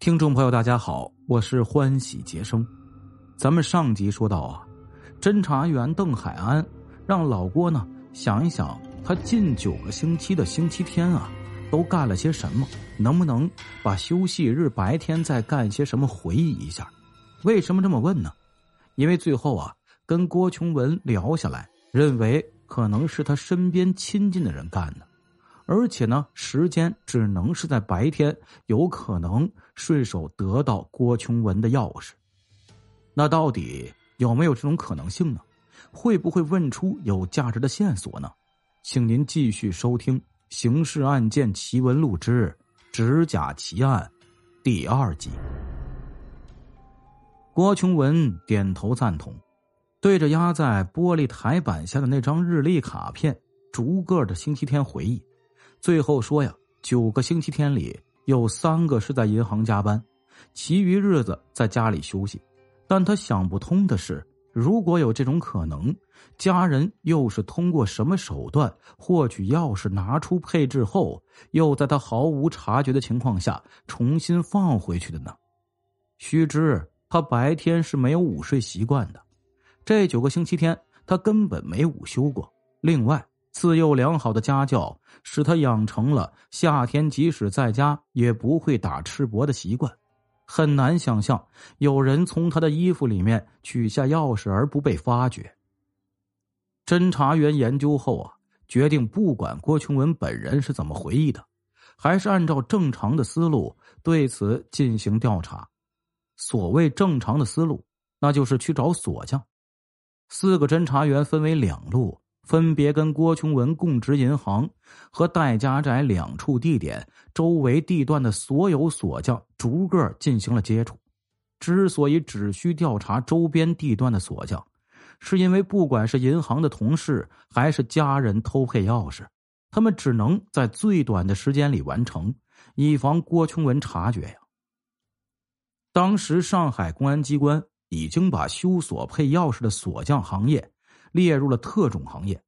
听众朋友，大家好，我是欢喜杰生。咱们上集说到啊，侦查员邓海安让老郭呢想一想，他近九个星期的星期天啊都干了些什么，能不能把休息日白天再干些什么回忆一下？为什么这么问呢？因为最后啊，跟郭琼文聊下来，认为可能是他身边亲近的人干的。而且呢，时间只能是在白天，有可能顺手得到郭琼文的钥匙。那到底有没有这种可能性呢？会不会问出有价值的线索呢？请您继续收听《刑事案件奇闻录之指甲奇案》第二集。郭琼文点头赞同，对着压在玻璃台板下的那张日历卡片，逐个的星期天回忆。最后说呀，九个星期天里有三个是在银行加班，其余日子在家里休息。但他想不通的是，如果有这种可能，家人又是通过什么手段获取钥匙、拿出配置后，又在他毫无察觉的情况下重新放回去的呢？须知他白天是没有午睡习惯的，这九个星期天他根本没午休过。另外，自幼良好的家教使他养成了夏天即使在家也不会打赤膊的习惯，很难想象有人从他的衣服里面取下钥匙而不被发觉。侦查员研究后啊，决定不管郭琼文本人是怎么回忆的，还是按照正常的思路对此进行调查。所谓正常的思路，那就是去找锁匠。四个侦查员分为两路。分别跟郭琼文供职银行和戴家宅两处地点周围地段的所有锁匠逐个进行了接触。之所以只需调查周边地段的锁匠，是因为不管是银行的同事还是家人偷配钥匙，他们只能在最短的时间里完成，以防郭琼文察觉呀。当时上海公安机关已经把修锁配钥匙的锁匠行业。列入了特种行业，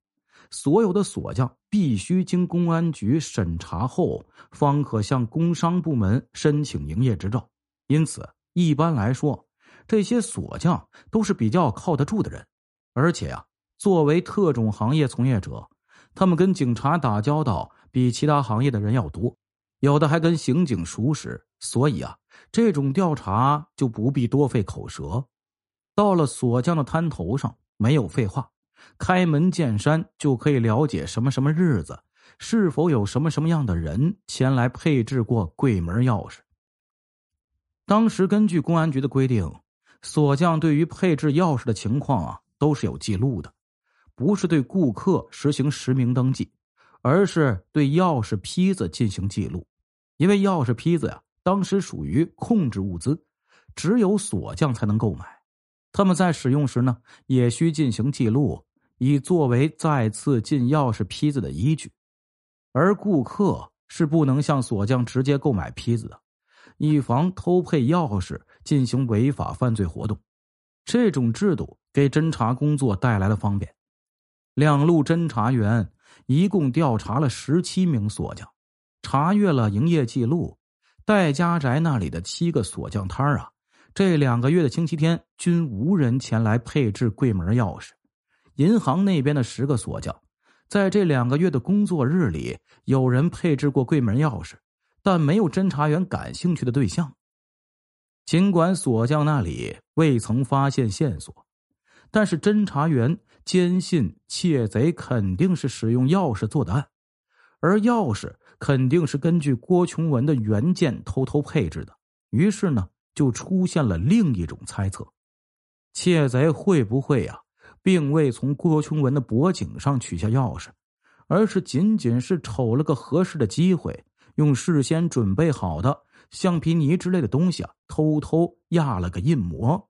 所有的锁匠必须经公安局审查后，方可向工商部门申请营业执照。因此，一般来说，这些锁匠都是比较靠得住的人。而且呀，作为特种行业从业者，他们跟警察打交道比其他行业的人要多，有的还跟刑警熟识。所以啊，这种调查就不必多费口舌。到了锁匠的摊头上，没有废话。开门见山就可以了解什么什么日子，是否有什么什么样的人前来配置过柜门钥匙。当时根据公安局的规定，锁匠对于配置钥匙的情况啊都是有记录的，不是对顾客实行实名登记，而是对钥匙坯子进行记录。因为钥匙坯子呀，当时属于控制物资，只有锁匠才能购买，他们在使用时呢也需进行记录。以作为再次进钥匙坯子的依据，而顾客是不能向锁匠直接购买坯子的，以防偷配钥匙进行违法犯罪活动。这种制度给侦查工作带来了方便。两路侦查员一共调查了十七名锁匠，查阅了营业记录。戴家宅那里的七个锁匠摊啊，这两个月的星期天均无人前来配置柜门钥匙。银行那边的十个锁匠，在这两个月的工作日里，有人配置过柜门钥匙，但没有侦查员感兴趣的对象。尽管锁匠那里未曾发现线索，但是侦查员坚信窃贼肯定是使用钥匙做的案，而钥匙肯定是根据郭琼文的原件偷偷配置的。于是呢，就出现了另一种猜测：窃贼会不会呀？并未从郭琼文的脖颈上取下钥匙，而是仅仅是瞅了个合适的机会，用事先准备好的橡皮泥之类的东西啊，偷偷压了个印模，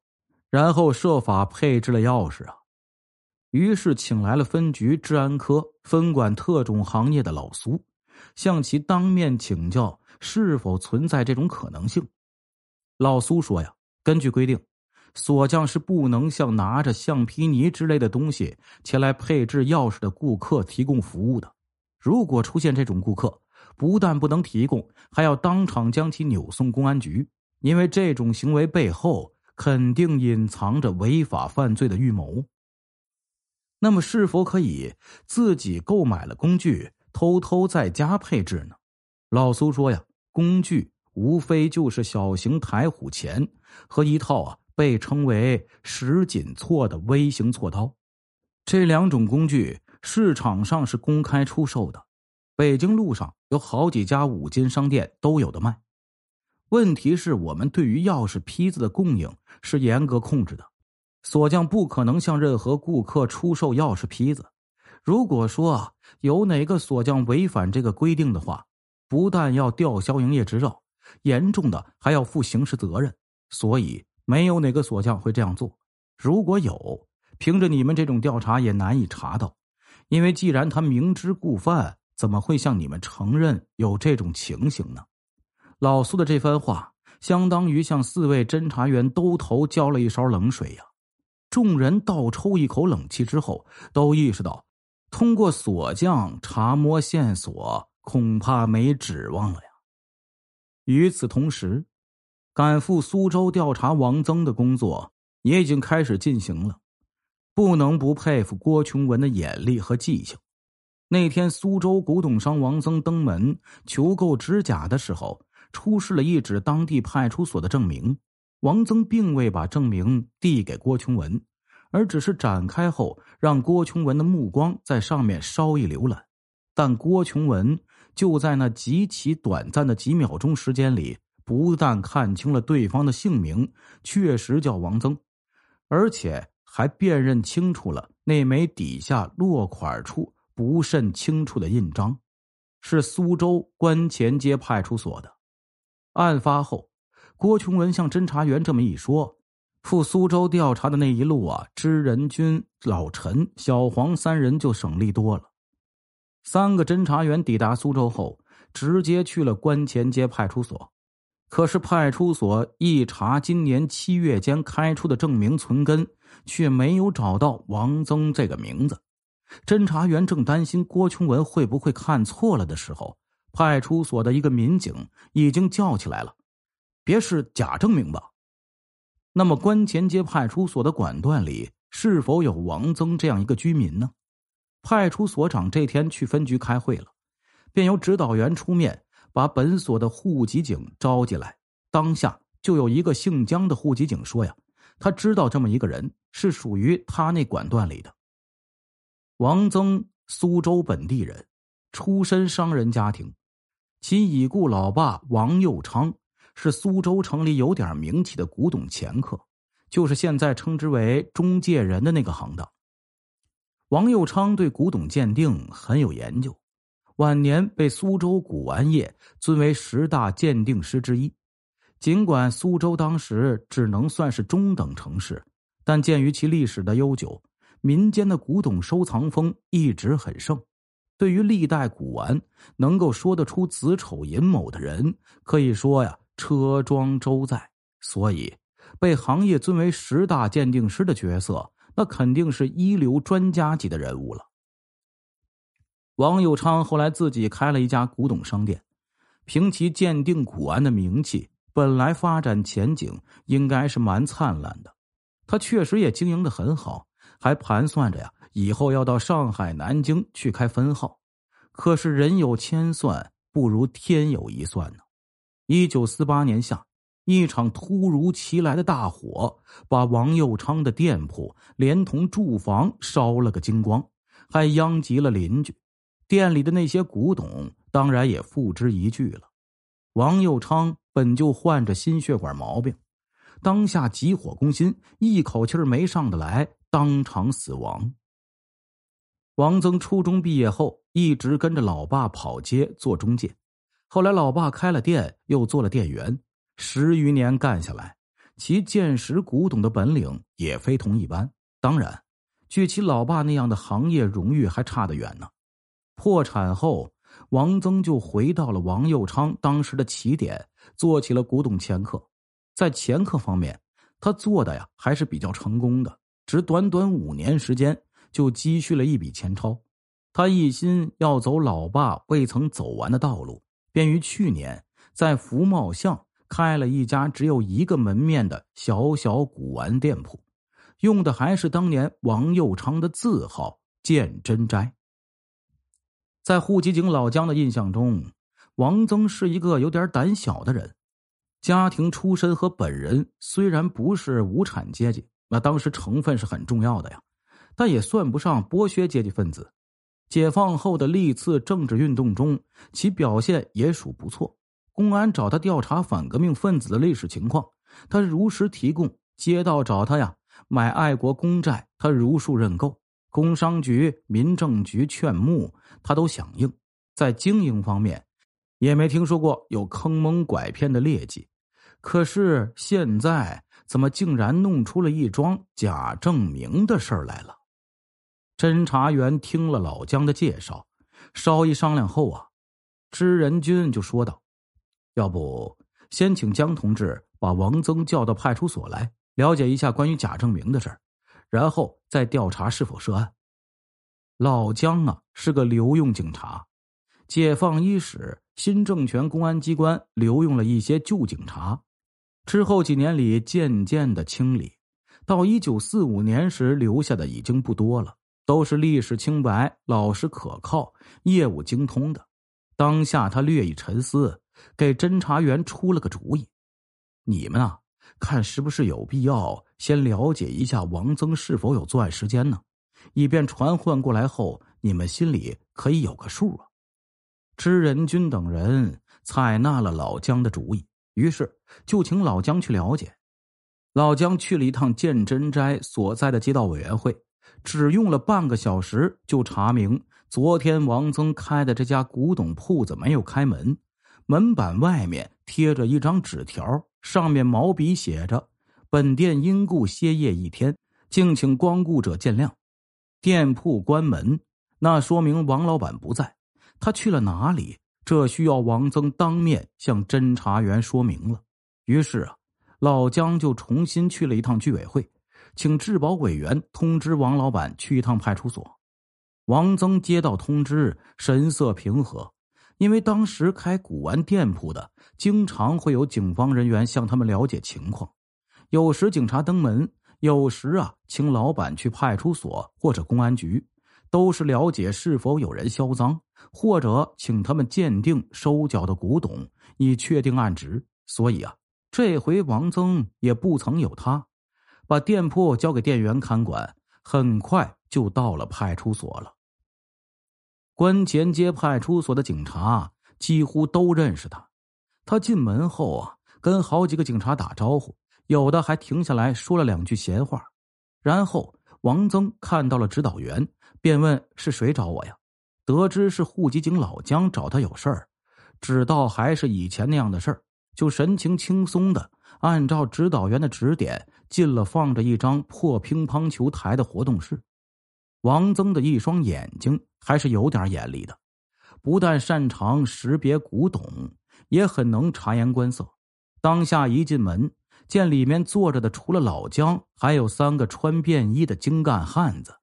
然后设法配置了钥匙啊。于是请来了分局治安科分管特种行业的老苏，向其当面请教是否存在这种可能性。老苏说呀，根据规定。锁匠是不能向拿着橡皮泥之类的东西前来配置钥匙的顾客提供服务的。如果出现这种顾客，不但不能提供，还要当场将其扭送公安局。因为这种行为背后肯定隐藏着违法犯罪的预谋。那么，是否可以自己购买了工具，偷偷在家配置呢？老苏说呀，工具无非就是小型台虎钳和一套啊被称为石锦锉的微型锉刀。这两种工具市场上是公开出售的，北京路上有好几家五金商店都有的卖。问题是我们对于钥匙坯子的供应是严格控制的，锁匠不可能向任何顾客出售钥匙坯子。如果说有哪个锁匠违反这个规定的话，不但要吊销营业执照，严重的还要负刑事责任。所以没有哪个锁匠会这样做。如果有，凭着你们这种调查也难以查到，因为既然他明知故犯，怎么会向你们承认有这种情形呢？老苏的这番话，相当于向四位侦查员兜头浇了一勺冷水呀！众人倒抽一口冷气之后，都意识到，通过锁匠查摸线索，恐怕没指望了呀。与此同时，赶赴苏州调查王增的工作也已经开始进行了。不能不佩服郭琼文的眼力和记性。那天，苏州古董商王增登门求购指甲的时候。出示了一纸当地派出所的证明，王增并未把证明递给郭琼文，而只是展开后让郭琼文的目光在上面稍一浏览。但郭琼文就在那极其短暂的几秒钟时间里，不但看清了对方的姓名确实叫王增，而且还辨认清楚了那枚底下落款处不甚清楚的印章，是苏州关前街派出所的。案发后，郭琼文向侦查员这么一说，赴苏州调查的那一路啊，知人君、老陈、小黄三人就省力多了。三个侦查员抵达苏州后，直接去了关前街派出所。可是派出所一查，今年七月间开出的证明存根，却没有找到王增这个名字。侦查员正担心郭琼文会不会看错了的时候。派出所的一个民警已经叫起来了，别是假证明吧？那么关前街派出所的管段里是否有王增这样一个居民呢？派出所长这天去分局开会了，便由指导员出面把本所的户籍警招进来。当下就有一个姓姜的户籍警说呀，他知道这么一个人是属于他那管段里的。王增，苏州本地人，出身商人家庭。其已故老爸王佑昌是苏州城里有点名气的古董掮客，就是现在称之为中介人的那个行当。王佑昌对古董鉴定很有研究，晚年被苏州古玩业尊为十大鉴定师之一。尽管苏州当时只能算是中等城市，但鉴于其历史的悠久，民间的古董收藏风一直很盛。对于历代古玩能够说得出子丑寅卯的人，可以说呀车庄周在。所以，被行业尊为十大鉴定师的角色，那肯定是一流专家级的人物了。王友昌后来自己开了一家古董商店，凭其鉴定古玩的名气，本来发展前景应该是蛮灿烂的。他确实也经营的很好，还盘算着呀。以后要到上海、南京去开分号，可是人有千算，不如天有一算呢。一九四八年夏，一场突如其来的大火，把王佑昌的店铺连同住房烧了个精光，还殃及了邻居。店里的那些古董，当然也付之一炬了。王佑昌本就患着心血管毛病，当下急火攻心，一口气没上得来，当场死亡。王增初中毕业后，一直跟着老爸跑街做中介。后来，老爸开了店，又做了店员，十余年干下来，其见识古董的本领也非同一般。当然，距其老爸那样的行业荣誉还差得远呢。破产后，王增就回到了王佑昌当时的起点，做起了古董掮客。在掮客方面，他做的呀还是比较成功的，只短短五年时间。就积蓄了一笔钱钞，他一心要走老爸未曾走完的道路，便于去年在福茂巷开了一家只有一个门面的小小古玩店铺，用的还是当年王佑昌的字号“鉴真斋”。在户籍警老姜的印象中，王增是一个有点胆小的人。家庭出身和本人虽然不是无产阶级，那当时成分是很重要的呀，但也算不上剥削阶级分子。解放后的历次政治运动中，其表现也属不错。公安找他调查反革命分子的历史情况，他如实提供；街道找他呀买爱国公债，他如数认购；工商局、民政局劝募，他都响应。在经营方面，也没听说过有坑蒙拐骗的劣迹。可是现在怎么竟然弄出了一桩假证明的事儿来了？侦查员听了老姜的介绍，稍一商量后啊，知仁君就说道：“要不先请江同志把王增叫到派出所来，了解一下关于假证明的事儿，然后再调查是否涉案。”老姜啊是个留用警察，解放伊始，新政权公安机关留用了一些旧警察，之后几年里渐渐的清理，到一九四五年时留下的已经不多了。都是历史清白、老实可靠、业务精通的。当下他略一沉思，给侦查员出了个主意：“你们啊，看是不是有必要先了解一下王增是否有作案时间呢？以便传唤过来后，你们心里可以有个数啊。”知仁君等人采纳了老姜的主意，于是就请老姜去了解。老姜去了一趟鉴真斋所在的街道委员会。只用了半个小时，就查明昨天王增开的这家古董铺子没有开门，门板外面贴着一张纸条，上面毛笔写着：“本店因故歇业一天，敬请光顾者见谅。”店铺关门，那说明王老板不在，他去了哪里？这需要王增当面向侦查员说明了。于是啊，老姜就重新去了一趟居委会。请质保委员通知王老板去一趟派出所。王增接到通知，神色平和，因为当时开古玩店铺的经常会有警方人员向他们了解情况，有时警察登门，有时啊请老板去派出所或者公安局，都是了解是否有人销赃，或者请他们鉴定收缴的古董，以确定案值。所以啊，这回王增也不曾有他。把店铺交给店员看管，很快就到了派出所了。关前街派出所的警察几乎都认识他。他进门后啊，跟好几个警察打招呼，有的还停下来说了两句闲话。然后王增看到了指导员，便问是谁找我呀？得知是户籍警老姜找他有事儿，知道还是以前那样的事儿，就神情轻松的按照指导员的指点。进了放着一张破乒乓球台的活动室，王增的一双眼睛还是有点眼力的，不但擅长识别古董，也很能察言观色。当下一进门，见里面坐着的除了老姜，还有三个穿便衣的精干汉子。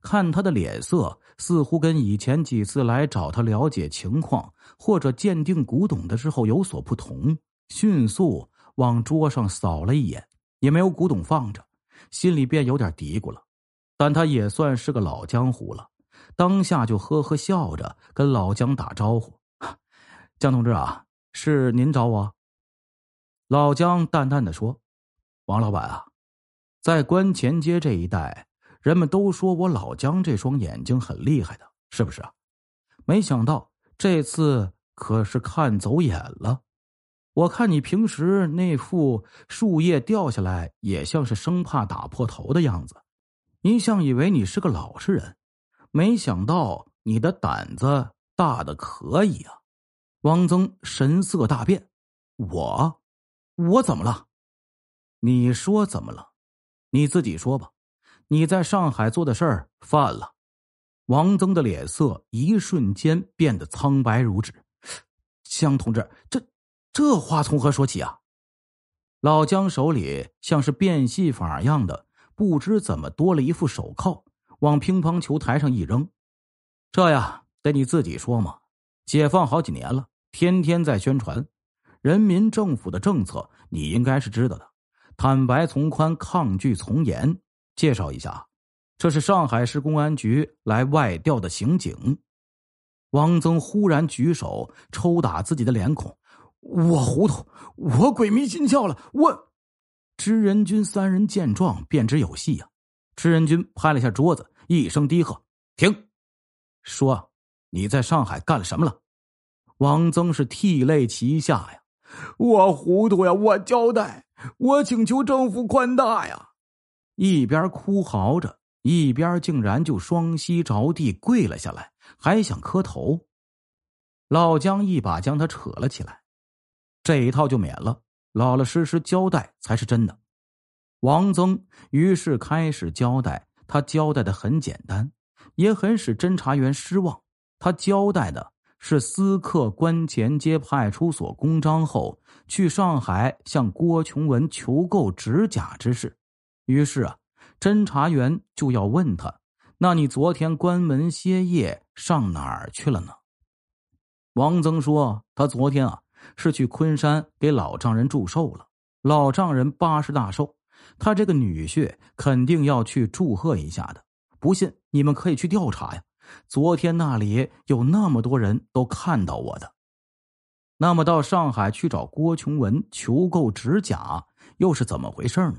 看他的脸色，似乎跟以前几次来找他了解情况或者鉴定古董的时候有所不同，迅速往桌上扫了一眼。也没有古董放着，心里便有点嘀咕了。但他也算是个老江湖了，当下就呵呵笑着跟老姜打招呼：“江同志啊，是您找我？”老姜淡淡的说：“王老板啊，在关前街这一带，人们都说我老姜这双眼睛很厉害的，是不是啊？没想到这次可是看走眼了。”我看你平时那副树叶掉下来也像是生怕打破头的样子，一向以为你是个老实人，没想到你的胆子大的可以啊！汪增神色大变，我，我怎么了？你说怎么了？你自己说吧。你在上海做的事儿犯了。王增的脸色一瞬间变得苍白如纸。江同志，这。这话从何说起啊？老姜手里像是变戏法一样的，不知怎么多了一副手铐，往乒乓球台上一扔。这呀，得你自己说嘛。解放好几年了，天天在宣传，人民政府的政策你应该是知道的，坦白从宽，抗拒从严。介绍一下，这是上海市公安局来外调的刑警。王增忽然举手抽打自己的脸孔，我糊涂，我鬼迷心窍了，我。知人君三人见状便知有戏呀，知人君拍了下桌子，一声低喝：“停！”说：“你在上海干了什么了？”王增是涕泪齐下呀，我糊涂呀，我交代，我请求政府宽大呀！一边哭嚎着，一边竟然就双膝着地跪了下来，还想磕头。老姜一把将他扯了起来，这一套就免了，老老实实交代才是真的。王增于是开始交代，他交代的很简单，也很使侦查员失望。他交代的是私刻关前街派出所公章后，去上海向郭琼文求购指甲之事。于是啊，侦查员就要问他：“那你昨天关门歇业上哪儿去了呢？”王增说：“他昨天啊是去昆山给老丈人祝寿了。老丈人八十大寿，他这个女婿肯定要去祝贺一下的。不信你们可以去调查呀。昨天那里有那么多人都看到我的。那么到上海去找郭琼文求购指甲，又是怎么回事呢？”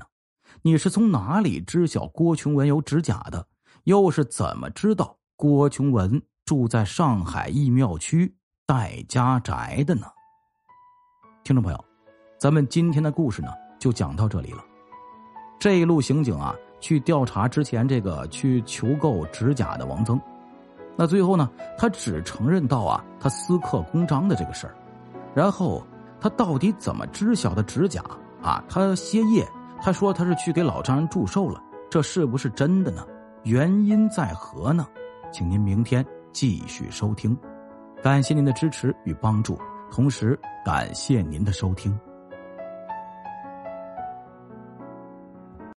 你是从哪里知晓郭琼文有指甲的？又是怎么知道郭琼文住在上海义庙区戴家宅的呢？听众朋友，咱们今天的故事呢就讲到这里了。这一路刑警啊，去调查之前这个去求购指甲的王增，那最后呢，他只承认到啊，他私刻公章的这个事儿。然后他到底怎么知晓的指甲啊？他歇业。他说他是去给老丈人祝寿了，这是不是真的呢？原因在何呢？请您明天继续收听，感谢您的支持与帮助，同时感谢您的收听。